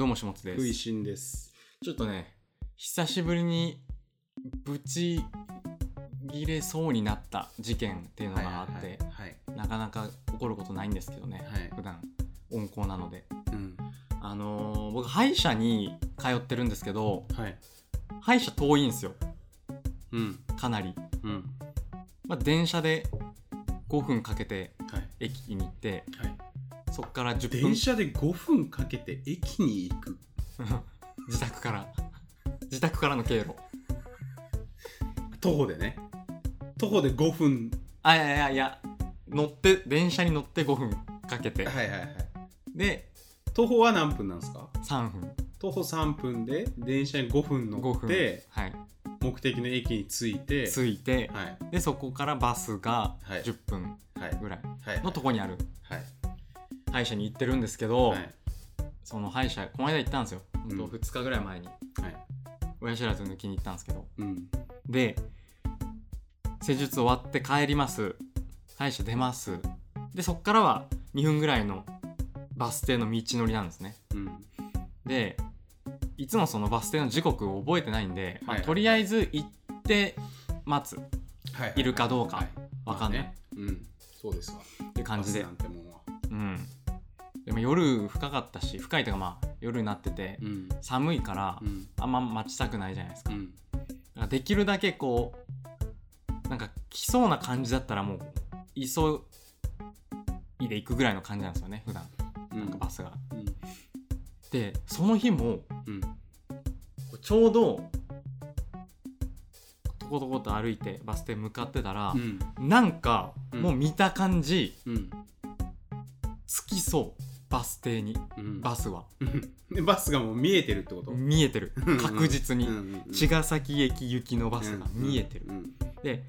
どうもしもつで食いすしんです。ちょっとね久しぶりにブチ切れそうになった事件っていうのがあって、はいなかなか起こることないんですけどね、はい。普段温厚なので。うん。あのー僕歯医者に通ってるんですけどはい。歯医者遠いんですよ。うん。かなり、うん。まあ、電車で5分かけてはい。駅に行ってはいそっから10分。電車で5分かけて駅に行く。自宅から。自宅からの経路。徒歩でね。徒歩で5分。あいやいやいや。乗って電車に乗って5分かけて。はいはいはい。で徒歩は何分なんですか？3分。徒歩3分で電車に5分乗5分ってはい。目的の駅に着いて着いて。はい。でそこからバスがはい。10分はい。ぐらいはい。のとこにある。はい歯医者に行ってるんですけど、はい。その歯医者この間行ったんですよ、うん。2日ぐらい前に。はい。親知らず抜きに行ったんですけど。うん。で施術終わって帰ります。歯医者出ます。でそっからは2分ぐらいのバス停の道のりなんですね。うん。でいつもそのバス停の時刻を覚えてないんで、まあとりあえず行って待つ。っはいい。るかどうか。はい。わかんない。まあね。うん。そうですわ。て感じで、バスなんてもんは。うんでも夜深かったし深いというかまあ夜になっててうん。寒いからうん。あんま待ちたくないじゃないですか,、うん。できるだけこうなんか来そうな感じだったらもう急いで行くぐらいの感じなんですよね普段。うん。なんかバスが。うん。でその日もちょうどとことこと歩いてバス停向かってたらう、ん。なんかうん。もう見た感じうん。着きそうバス停にうん。バスは。うん。でバスがもう見えてるってこと？見えてる。うん確実に。茅ヶ崎駅行きのバスが見えてる。うん。うんで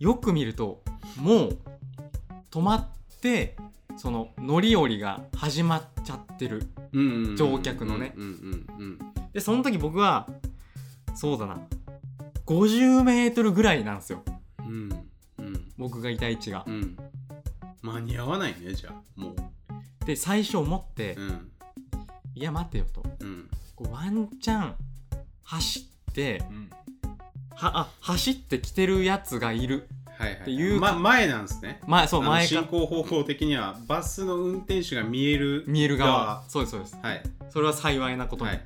よく見るともう止まってその乗り降りが始まっちゃってるうんうんうん乗客のね。うんうんうんでその時僕はそうだな。50m ぐらいなんですよ。うん。うん。僕がいた位置が。うんうん。間に合わないねじゃあ。もうで最初思って、うん。いや待てよと。うん。こうワンチャン走ってうん。はあ走ってきてるやつがいるはいはいっていうま前なんですね。前そう前か。進行方向的にはバスの運転手が見える見える側。側。そうですそうです。はい。それは幸いなことに、はい。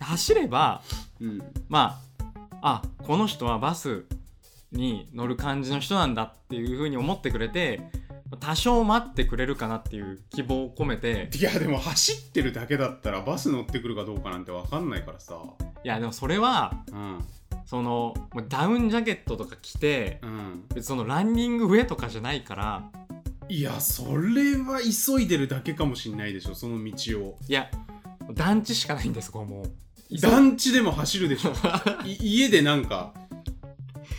走ればうん。まああこの人はバスに乗る感じの人なんだっていう風に思ってくれて多少待ってくれるかなっていう希望を込めて。いやでも走ってるだけだったらバス乗ってくるかどうかなんて分かんないからさ。いやでもそれはうん。そのダウンジャケットとか着てうん。別にそのランニングウェイとかじゃないから。いやそれは急いでるだけかもしんないでしょその道を。いや団地しかないんですここもう。団地でも走るでしょ。い家でなんか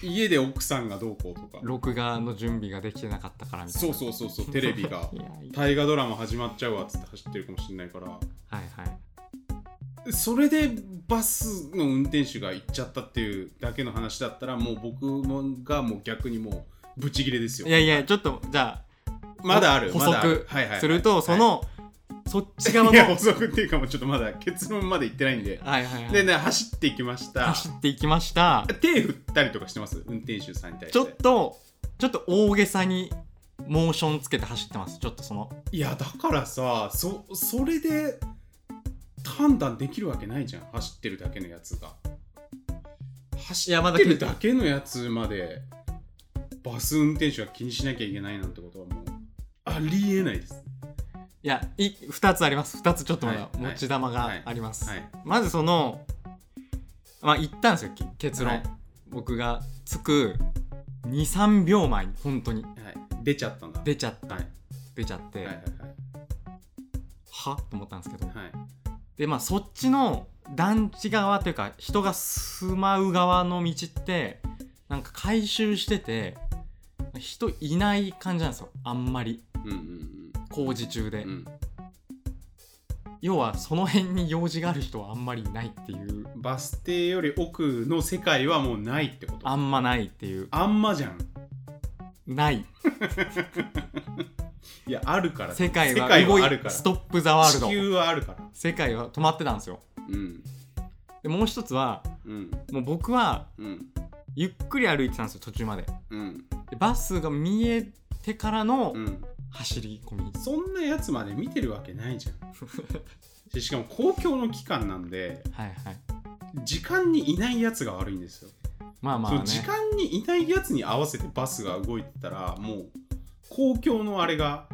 家で奥さんがどうこうとか。録画の準備ができてなかったからみたいな。そうそうそうそうテレビが。大河ドラマ始まっちゃうわっつって走ってるかもしんないから。はいはい。それでバスの運転手が行っちゃったっていうだけの話だったらもう僕もがもう逆にもうブチギレですよ。いやいやちょっとじゃあまだある補足するとその、そっち側のいや補足っていうかもうちょっとまだ結論まで行ってないんで。はいはいはい。でね走っていきました。走っていきました。手振ったりとかしてます？運転手さんに対して。ちょっとちょっと大げさにモーションつけて走ってます。ちょっとその。いやだからさそそれで判断できるわけないじゃん。走ってるだけのやつが。走いやまだってるだけのやつまでバス運転手が気にしなきゃいけないなんてことはもうありえないですいやい2つあります。2つちょっとまだはい持ち玉があります、はい。まずそのまあ言ったんですよき結論、はい。僕がつく23秒前に本当に。はい。出ちゃったんだ。出ちゃった、はい。出ちゃって、はと思ったんですけど、でまあそっちの団地側というか人が住まう側の道ってなんか回収してて人いない感じなんですよ。あんまり工事中で、うん。うん要はその辺に用事がある人はあんまりいないっていう。バス停より奥の世界はもうないってこと？あんまないっていう。あんまじゃん。ない。いやあるから世界は動いはあるから。ストップ・ザ・ワールド。地球はあるから。世界は止まってたんですよ。うん。でもう一つはうん。もう僕はうん。ゆっくり歩いてたんですよ途中まで。うん。でバスが見えてからのうん走り込み、そんなやつまで見てるわけないじゃん。でしかも公共の機関なんではいはい。時間にいないやつが悪いんですよ、まあまあね。時間にいないやつに合わせてバスが動いてたらもう公共のあれが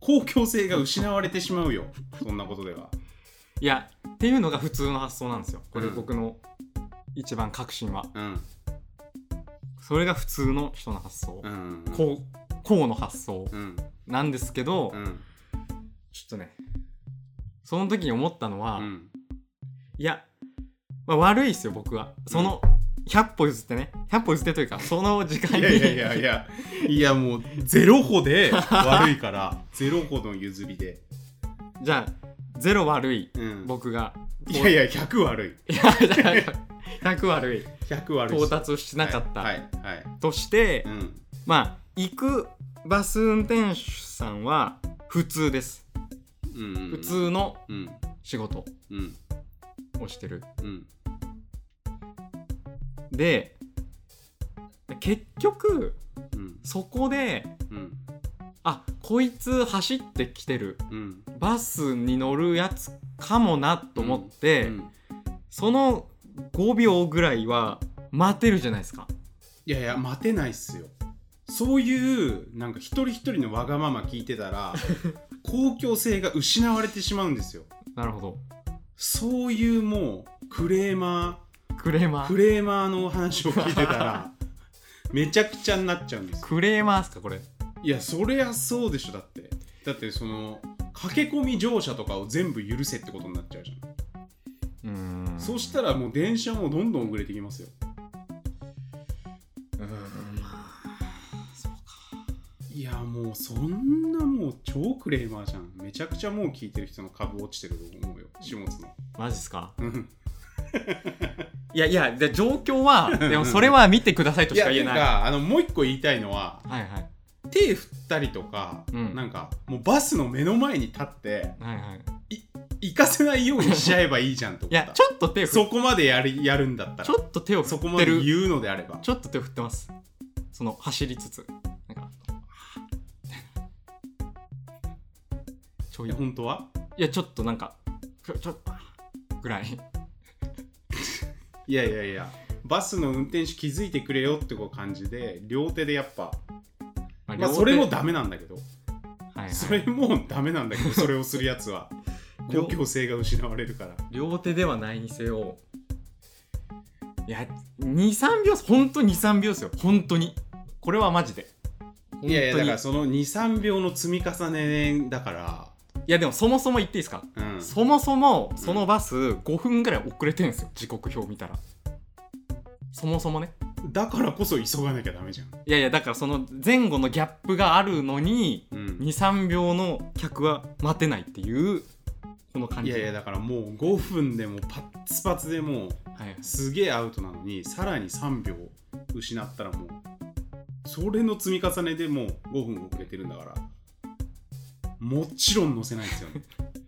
公共性が失われてしまうよ。そんなことでは。いやっていうのが普通の発想なんですよ。これうん僕の一番確信は。うん。それが普通の人の発想、うん。こうこうの発想。うんなんですけど、うん。ちょっとねその時に思ったのは、うん。いや、まあ、悪いっすよ僕は。その、100歩譲ってね。100歩譲ってというかその時間にいやいやいやいや。いやもうゼロ歩で 悪いからゼロ歩の譲りで、じゃあゼロ悪いうん、僕が。いやいや100悪い。いやじゃあ100悪い。100悪い到達しなかった、はいはい、はい。として、うん。まあ行くバス運転手さんは普通です。うんうん、普通のうん。仕事。うん。をしてる。うん。で結局うん。そこでうん。あこいつ走ってきてる。うん。バスに乗るやつかもなと思って、うん。その5秒ぐらいは待てるじゃないですか。いやいや待てないっすよそういうなんか一人一人のわがまま聞いてたら 公共性が失われてしまうんですよ。なるほど。そういうもうクレーマクレーマー？ークレーマーの話を聞いてたら めちゃくちゃになっちゃうんですよ。クレーマーっすかこれ？いやそりゃそうでしょだって。だってその駆け込み乗車とかを全部許せってことになっちゃうじゃん、うーん。そしたらもう電車もどんどん遅れてきますよいやもうそんなもう超クレーマーじゃん。めちゃくちゃもう聞いてる人の株落ちてると思うよ。始末の。マジっすか？うん。いやいやで状況はでもそれは見てくださいとしか言えない。かあのもう一個言いたいのははいはい。手振ったりとか、うん。なんかもうバスの目の前に立ってはいはい。行かせないようにしちゃえばいいじゃんと思った。いやちょっと手振そこまでやりやるんだったら。ちょっと手を振そこまってるで言うのであれば。ちょっと手を振ってます。その走りつつちょい本当は？いやちょっとなんかちょちょっとぐらい。いやいやいやバスの運転手気づいてくれよってこう感じで両手でやっぱままあそれもダメなんだけど。はいはい。それもダメなんだけどそれをするやつは。両公共性が失われるから。両手ではないにせよいや23秒本当に23秒ですよ。本当に。これはマジで。いやいやだからその23秒の積み重ねだからいやでもそもそも言っていいですか、うん。そもそもそのバス5分ぐらい遅れてるんですよ時刻表見たら。そもそもね。だからこそ急がなきゃダメじゃん、いやいやだからその前後のギャップがあるのにうん、23秒の客は待てないっていうこの感じ。いやいやだからもう5分でもパッツパツでもすげえアウトなのにさらに3秒失ったらもうそれの積み重ねでもう5分遅れてるんだからもちろん乗せないですよね。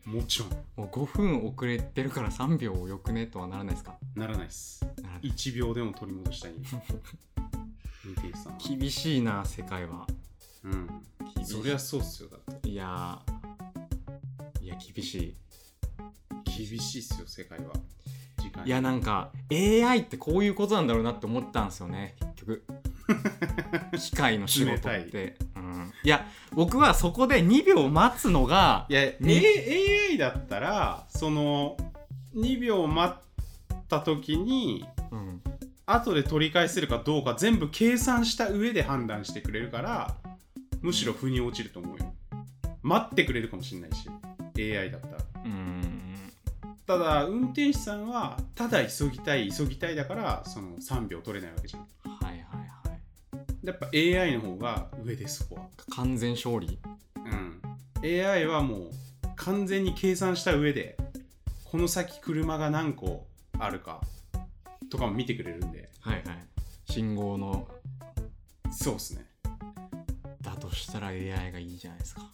もちろん。もう5分遅れてるから3秒よくねとはならないですか？ならないです。ならない。1秒でも取り戻したい。さんは。厳しいな世界は。うん。厳しい。そりゃそうっすよだって。いやー。いや厳し厳しいっすよ世界は。時間。いいやなんか AI ってこういうことなんだろうなって思ったんですよね結局。機械の仕事っ冷て、うん、いや僕はそこで2秒待つのがいや、に A、AI だったらその2秒待った時にうん。後で取り返せるかどうか全部計算した上で判断してくれるからむしろ腑に落ちると思うよ。待ってくれるかもしれないし AI だったら。うん。ただ運転手さんはただ急ぎたい急ぎたいだからその3秒取れないわけじゃんやっぱ AI の方が上ですそこは。完全勝利？うん。AI はもう完全に計算した上でこの先車が何個あるかとかも見てくれるんで。はいはい。信号の。そうっすね。だとしたら AI がいいじゃないですか。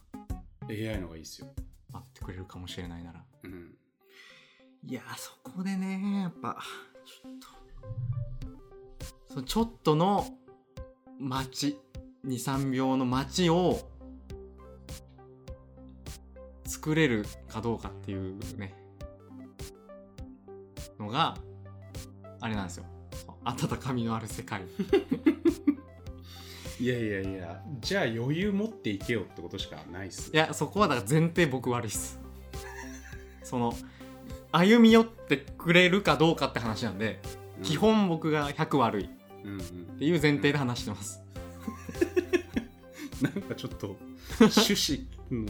AI の方がいいっすよ。待ってくれるかもしれないなら。うん。いやーそこでねやっぱちょっと。そのちょっとの街23秒の街を作れるかどうかっていうねのがあれなんですよ温かみのある世界 いやいやいや、じゃあ余裕持っていけよってことしかないっす。いやそこはだから前提僕悪いっすその歩み寄ってくれるかどうかって話なんで、うん基。本僕が100悪いっうんうん。ていう前提で話してます。なんかちょっと趣旨の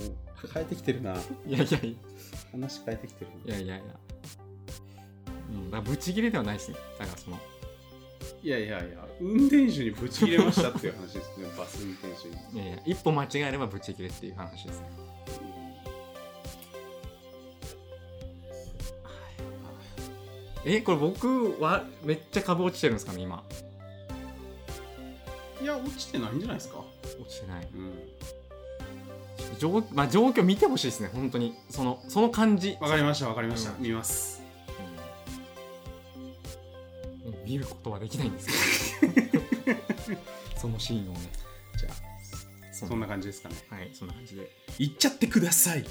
変えてきてるな。いやいやい話変えてきてるやいやいやいや。うんだからブチギレではないですね。だからその。いやいやいや、運転手にブチ切れましたっていう話ですね、バス運転手に。いやいや一歩間違えればブチギレっていう話ですね。えこれ僕はめっちゃ株落ちてるんですかね今いや、落ちてないんじゃないですか？落ちてないうん。状,、まあ、状況見てほしいですね本当にそのその感じわかりました、わかりました。うん見ます。うん見ることはできないんですけど そのシーンをねじゃあ、そそんな感じですかね。はいそんな感じで行っちゃってください。